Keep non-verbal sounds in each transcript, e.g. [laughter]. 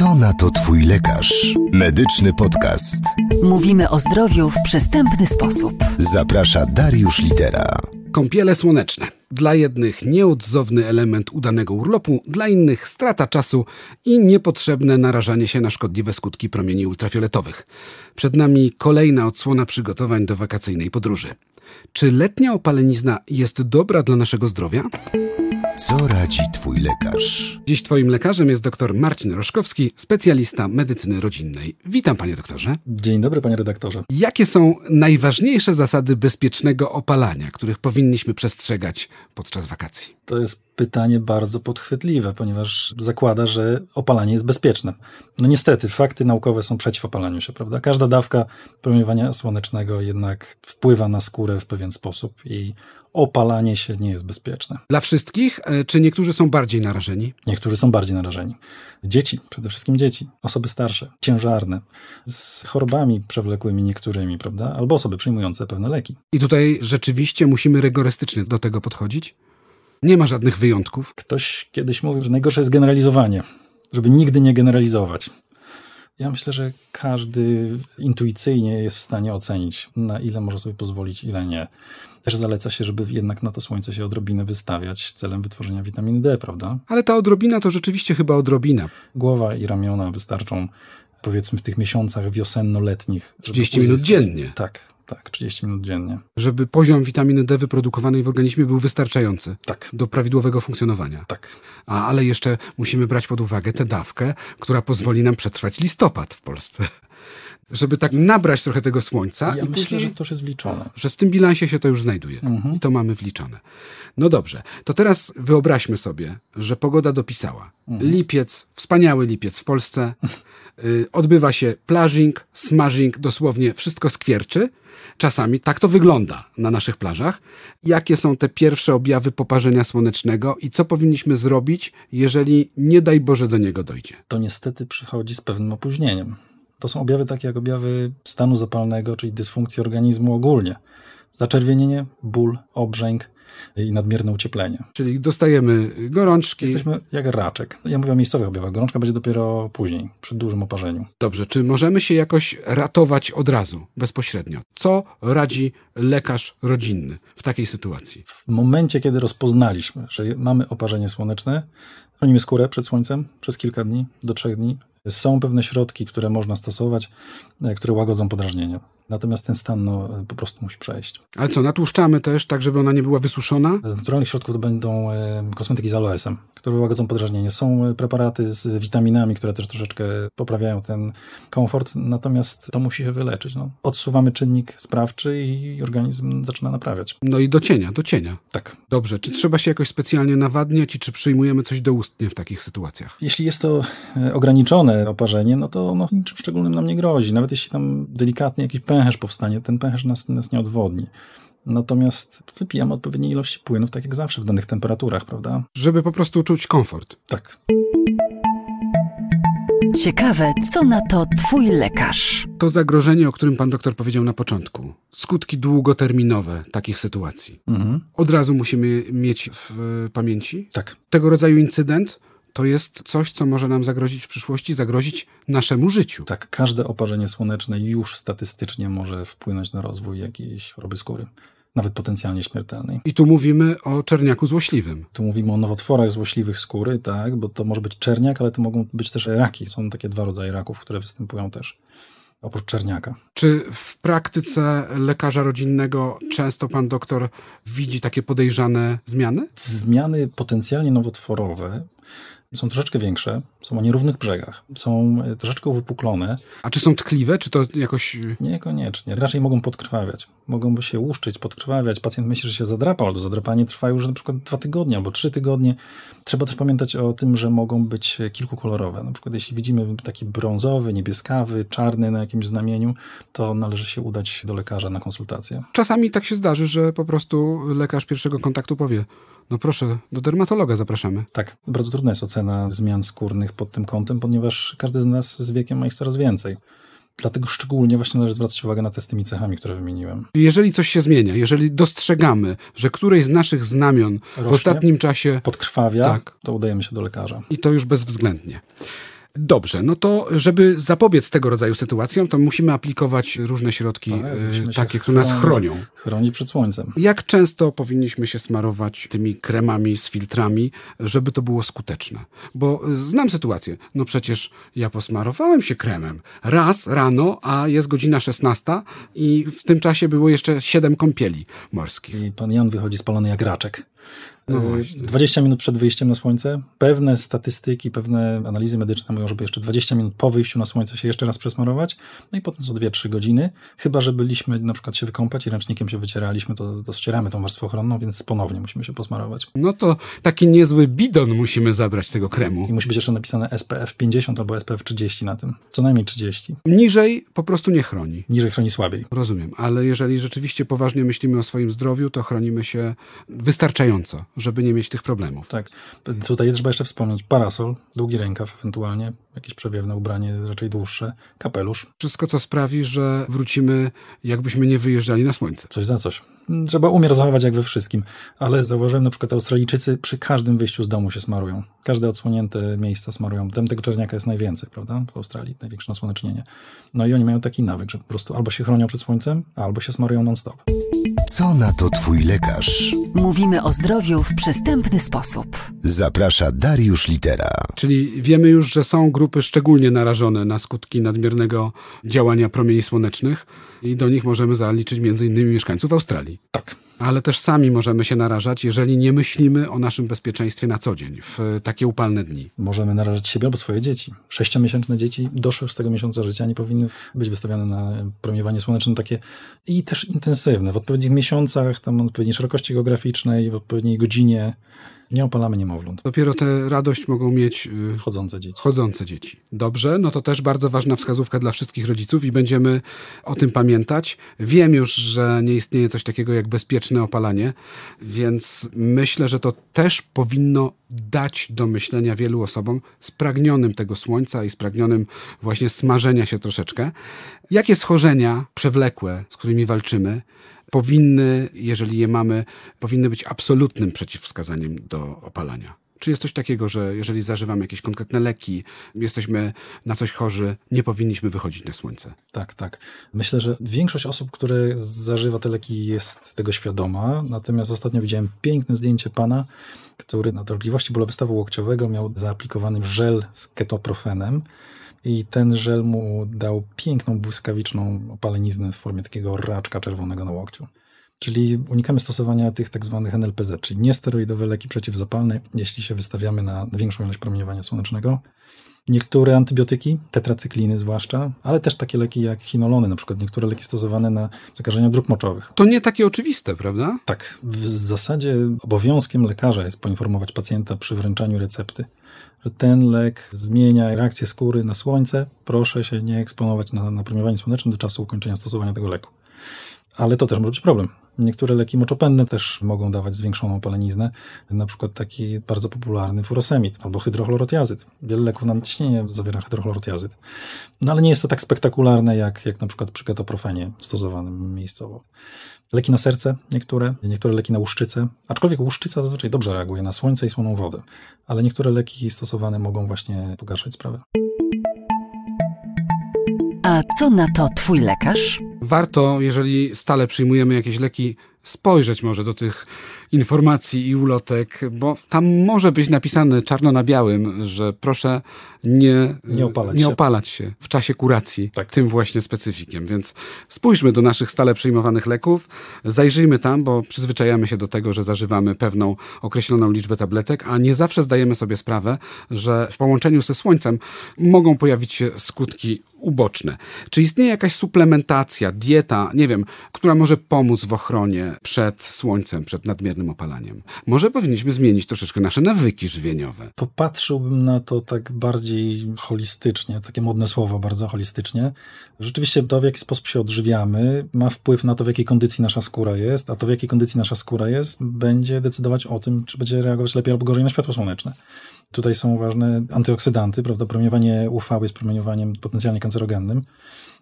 Co na to Twój lekarz? Medyczny podcast. Mówimy o zdrowiu w przystępny sposób. Zaprasza Dariusz Litera. Kąpiele słoneczne. Dla jednych nieodzowny element udanego urlopu, dla innych strata czasu i niepotrzebne narażanie się na szkodliwe skutki promieni ultrafioletowych. Przed nami kolejna odsłona przygotowań do wakacyjnej podróży. Czy letnia opalenizna jest dobra dla naszego zdrowia? Co radzi Twój lekarz? Dziś Twoim lekarzem jest dr Marcin Roszkowski, specjalista medycyny rodzinnej. Witam, panie doktorze. Dzień dobry, panie redaktorze. Jakie są najważniejsze zasady bezpiecznego opalania, których powinniśmy przestrzegać podczas wakacji? To jest pytanie bardzo podchwytliwe, ponieważ zakłada, że opalanie jest bezpieczne. No niestety, fakty naukowe są przeciw opalaniu się, prawda? Każda dawka promieniowania słonecznego jednak wpływa na skórę w pewien sposób i opalanie się nie jest bezpieczne. Dla wszystkich, e, czy niektórzy są bardziej narażeni? Niektórzy są bardziej narażeni. Dzieci, przede wszystkim dzieci, osoby starsze, ciężarne, z chorobami przewlekłymi niektórymi, prawda? Albo osoby przyjmujące pewne leki. I tutaj rzeczywiście musimy rygorystycznie do tego podchodzić? Nie ma żadnych wyjątków. Ktoś kiedyś mówił, że najgorsze jest generalizowanie, żeby nigdy nie generalizować. Ja myślę, że każdy intuicyjnie jest w stanie ocenić, na ile może sobie pozwolić, ile nie. Też zaleca się, żeby jednak na to słońce się odrobinę wystawiać celem wytworzenia witaminy D, prawda? Ale ta odrobina to rzeczywiście chyba odrobina. Głowa i ramiona wystarczą, powiedzmy, w tych miesiącach wiosenno-letnich. żeby 30 minut dziennie. Tak, tak, 30 minut dziennie. Żeby poziom witaminy D wyprodukowanej w organizmie był wystarczający Tak, do prawidłowego funkcjonowania. tak. A, ale jeszcze musimy brać pod uwagę tę dawkę, która pozwoli nam przetrwać listopad w Polsce. Żeby tak nabrać trochę tego słońca Ja i myślę, później, że to już jest wliczone. że w tym bilansie się to już znajduje. Mhm. I to mamy wliczone. No dobrze, to teraz wyobraźmy sobie, że pogoda dopisała. Mhm. Lipiec, wspaniały lipiec w Polsce. [laughs] Y, odbywa się plażing, smażing, dosłownie wszystko skwierczy. Czasami tak to wygląda na naszych plażach. Jakie są te pierwsze objawy poparzenia słonecznego i co powinniśmy zrobić, jeżeli nie daj Boże do niego dojdzie? To niestety przychodzi z pewnym opóźnieniem. To są objawy takie jak objawy stanu zapalnego, czyli dysfunkcji organizmu ogólnie. Zaczerwienienie, ból, obrzęk i nadmierne ucieplenie. Czyli dostajemy gorączki. Jesteśmy jak raczek. Ja mówię o miejscowych objawach. Gorączka będzie dopiero później, przy dużym oparzeniu. Dobrze, czy możemy się jakoś ratować od razu, bezpośrednio? Co radzi lekarz rodzinny w takiej sytuacji? W momencie, kiedy rozpoznaliśmy, że mamy oparzenie słoneczne, chronimy skórę przed słońcem przez kilka dni do trzech dni. Są pewne środki, które można stosować, e, które łagodzą podrażnienie. Natomiast ten stan no, po prostu musi przejść. Ale co, natłuszczamy też, tak żeby ona nie była wysuszona? Z naturalnych środków to będą e, kosmetyki z aloesem, które łagodzą podrażnienie. Są e, preparaty z witaminami, które też troszeczkę poprawiają ten komfort, natomiast to musi się wyleczyć. No. Odsuwamy czynnik sprawczy i organizm zaczyna naprawiać. No i do cienia, do cienia. Tak. Dobrze, czy trzeba się jakoś specjalnie nawadniać i czy przyjmujemy coś doustnie w takich sytuacjach? Jeśli jest to e, oparzenie, no to no, niczym szczególnym nam nie grozi. Nawet jeśli tam delikatnie jakiś pęcherz powstanie, ten pęcherz nas, nas nie odwodni. Natomiast wypijamy odpowiedniej ilości płynów, tak jak zawsze w danych temperaturach, prawda? Żeby po prostu czuć komfort. Tak. Ciekawe, co na to Twój lekarz? To zagrożenie, o którym pan doktor powiedział na początku. Skutki długoterminowe takich sytuacji. Mhm. Od razu musimy mieć w e, pamięci. Tak. Tego rodzaju incydent to jest coś, co może nam zagrozić w przyszłości, zagrozić naszemu życiu. Tak, każde oparzenie słoneczne już statystycznie może wpłynąć na rozwój jakiejś choroby skóry, nawet potencjalnie śmiertelnej. I tu mówimy o czerniaku złośliwym. Tu mówimy o nowotworach złośliwych skóry, tak, bo to może być czerniak, ale to mogą być też raki. Są takie dwa rodzaje raków, które występują też oprócz czerniaka. Czy w praktyce lekarza rodzinnego często pan doktor widzi takie podejrzane zmiany? Zmiany potencjalnie nowotworowe są troszeczkę większe, są o nierównych brzegach, są e, troszeczkę uwypuklone, A czy są tkliwe, czy to jakoś... niekoniecznie, raczej mogą podkrwawiać, mogą by się łuszczyć, podkrwawiać. Pacjent myśli, że się zadrapał, ale to zadrapanie trwa już na przykład dwa tygodnie albo trzy tygodnie. Trzeba też pamiętać o tym, że mogą być kilkukolorowe. Na przykład jeśli widzimy taki brązowy, niebieskawy, czarny na jakimś znamieniu, to należy się udać do lekarza na konsultację. Czasami tak się zdarzy, że po prostu lekarz pierwszego kontaktu powie no proszę, do dermatologa zapraszamy. Tak, bardzo trudna jest ocena zmian skórnych pod tym kątem, ponieważ każdy z nas z wiekiem ma ich coraz więcej. Dlatego szczególnie właśnie należy zwracać uwagę na te z tymi cechami, które wymieniłem. Jeżeli coś się zmienia, jeżeli dostrzegamy, że któreś z naszych znamion w Rośnie. ostatnim czasie Podkrwawia, Tak. to udajemy się do lekarza. i to już bezwzględnie. Dobrze, no to żeby zapobiec tego rodzaju sytuacjom, to musimy aplikować różne środki Tak, e, takie, które nas chronią. Chroni przed słońcem. Jak często powinniśmy się smarować tymi kremami z filtrami, żeby to było skuteczne? Bo znam sytuację. No przecież ja posmarowałem się kremem raz rano, a jest godzina 16 i w tym czasie było jeszcze 7 kąpieli morskich. I pan Jan wychodzi spalony jak raczek. No E, właśnie. 20 minut przed wyjściem na słońce. Pewne statystyki, pewne analizy medyczne mówią, żeby jeszcze 20 minut po wyjściu na słońce się jeszcze raz przesmarować. No i potem co 2-3 godziny. Chyba, że byliśmy na przykład się wykąpać i ręcznikiem się wycieraliśmy, to, to ścieramy tą warstwę ochronną, więc ponownie musimy się posmarować. No to taki niezły bidon musimy zabrać tego kremu. I musi być jeszcze napisane SPF 50 albo SPF 30 na tym. Co najmniej 30. Niżej po prostu nie chroni. Niżej chroni słabiej. Rozumiem, ale jeżeli rzeczywiście poważnie myślimy o swoim zdrowiu, to chronimy się wystarczająco, żeby nie mieć tych problemów. Tak. Tutaj trzeba jeszcze wspomnieć parasol, długi rękaw ewentualnie, jakieś przewiewne ubranie raczej dłuższe, kapelusz, Wszystko, co sprawi, że wrócimy, jakbyśmy nie wyjeżdżali na słońce. coś za coś. Trzeba umiar zachować jak we wszystkim, ale zauważyłem na przykład Australijczycy przy każdym wyjściu z domu się smarują. Każde odsłonięte miejsca smarują. Tam tego czerniaka jest najwięcej, prawda? W Australii największe nasłonecznienie. No i oni mają taki nawyk, że po prostu albo się chronią przed słońcem, albo się smarują non-stop. Co na to twój lekarz? Mówimy o zdrowiu w przystępny sposób. Zaprasza Dariusz Litera. Czyli wiemy już, że są grupy szczególnie narażone na skutki nadmiernego działania promieni słonecznych i do nich możemy zaliczyć m.in. mieszkańców Australii. Ale też sami możemy się narażać, jeżeli nie myślimy o naszym bezpieczeństwie na co dzień, w takie upalne dni. Możemy narażać siebie albo swoje dzieci. Sześciomiesięczne dzieci do szóstego miesiąca życia nie powinny być wystawiane na promieniowanie słoneczne takie i też intensywne. W odpowiednich miesiącach, tam odpowiedniej szerokości geograficznej, w odpowiedniej godzinie nie opalamy niemowląt. Dopiero tę radość mogą mieć y, Chodzące dzieci. chodzące dzieci. Dobrze, no to też bardzo ważna wskazówka dla wszystkich rodziców i będziemy o tym pamiętać. Wiem już, że nie istnieje coś takiego jak bezpieczne opalanie, więc myślę, że to też powinno dać do myślenia wielu osobom spragnionym tego słońca i spragnionym właśnie smażenia się troszeczkę. Jakie schorzenia przewlekłe, z którymi walczymy, powinny, jeżeli je mamy, powinny być absolutnym przeciwwskazaniem do opalania. Czy jest coś takiego, że jeżeli zażywamy jakieś konkretne leki, jesteśmy na coś chorzy, nie powinniśmy wychodzić na słońce? Tak, tak. Myślę, że większość osób, które zażywa te leki jest tego świadoma. Natomiast ostatnio widziałem piękne zdjęcie pana, który na dolegliwości bólowe stawu łokciowego miał zaaplikowany żel z ketoprofenem. I ten żel mu dał piękną, błyskawiczną opaleniznę w formie takiego raczka czerwonego na łokciu. Czyli unikamy stosowania tych tak zwanych NLPZ, czyli niesteroidowe leki przeciwzapalne, jeśli się wystawiamy na większą ilość promieniowania słonecznego. Niektóre antybiotyki, tetracykliny zwłaszcza, ale też takie leki jak chinolony, na przykład niektóre leki stosowane na zakażenia dróg moczowych. To nie takie oczywiste, prawda? Tak, w zasadzie obowiązkiem lekarza jest poinformować pacjenta przy wręczaniu recepty, że ten lek zmienia reakcję skóry na słońce. Proszę się nie eksponować na, na promieniowanie słoneczne do czasu ukończenia stosowania tego leku. Ale to też może być problem. Niektóre leki moczopędne też mogą dawać zwiększoną opaleniznę, na przykład taki bardzo popularny furosemid albo hydrochlorotiazyd. Wiele leków na nadciśnienie zawiera hydrochlorotiazyd. No ale nie jest to tak spektakularne jak, jak na przykład przy ketoprofenie stosowanym miejscowo. Leki na serce niektóre, niektóre leki na łuszczycę, aczkolwiek łuszczyca zazwyczaj dobrze reaguje na słońce i słoną wodę, ale niektóre leki stosowane mogą właśnie pogarszać sprawę. A co na to twój lekarz? Warto, jeżeli stale przyjmujemy jakieś leki, spojrzeć może do tych informacji i ulotek, bo tam może być napisane czarno na białym, że proszę nie, Nie opalać nie się. opalać się w czasie kuracji Tak. tym właśnie specyfikiem. Więc spójrzmy do naszych stale przyjmowanych leków, zajrzyjmy tam, bo przyzwyczajamy się do tego, że zażywamy pewną określoną liczbę tabletek, a nie zawsze zdajemy sobie sprawę, że w połączeniu ze słońcem mogą pojawić się skutki uboczne. Czy istnieje jakaś suplementacja, dieta, nie wiem, która może pomóc w ochronie przed słońcem, przed nadmiernym opalaniem? Może powinniśmy zmienić troszeczkę nasze nawyki żywieniowe. Popatrzyłbym na to tak bardziej holistycznie, takie modne słowo, bardzo holistycznie. Rzeczywiście to, w jaki sposób się odżywiamy, ma wpływ na to, w jakiej kondycji nasza skóra jest, a to, w jakiej kondycji nasza skóra jest, będzie decydować o tym, czy będzie reagować lepiej albo gorzej na światło słoneczne. Tutaj są ważne antyoksydanty, prawda? Promieniowanie UV jest promieniowaniem potencjalnie kancerogennym.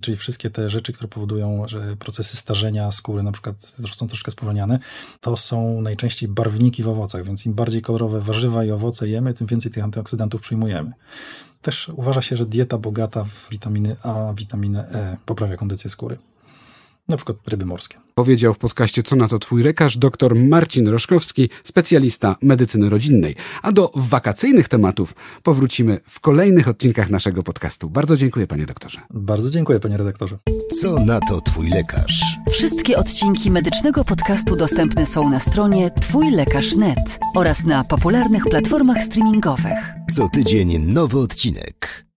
czyli wszystkie te rzeczy, które powodują, że procesy starzenia skóry na przykład są troszkę spowolniane, to są najczęściej barwniki w owocach, więc im bardziej kolorowe warzywa i owoce jemy, tym więcej tych antyoksydantów przyjmujemy. Też uważa się, że dieta bogata w witaminy A, witaminę E poprawia kondycję skóry na przykład ryby morskie. Powiedział w podcaście Co na to Twój lekarz dr Marcin Roszkowski, specjalista medycyny rodzinnej. A do wakacyjnych tematów powrócimy w kolejnych odcinkach naszego podcastu. Bardzo dziękuję panie doktorze. Bardzo dziękuję panie redaktorze. Co na to Twój lekarz? Wszystkie odcinki medycznego podcastu dostępne są na stronie twójlekarz.net oraz na popularnych platformach streamingowych. Co tydzień nowy odcinek.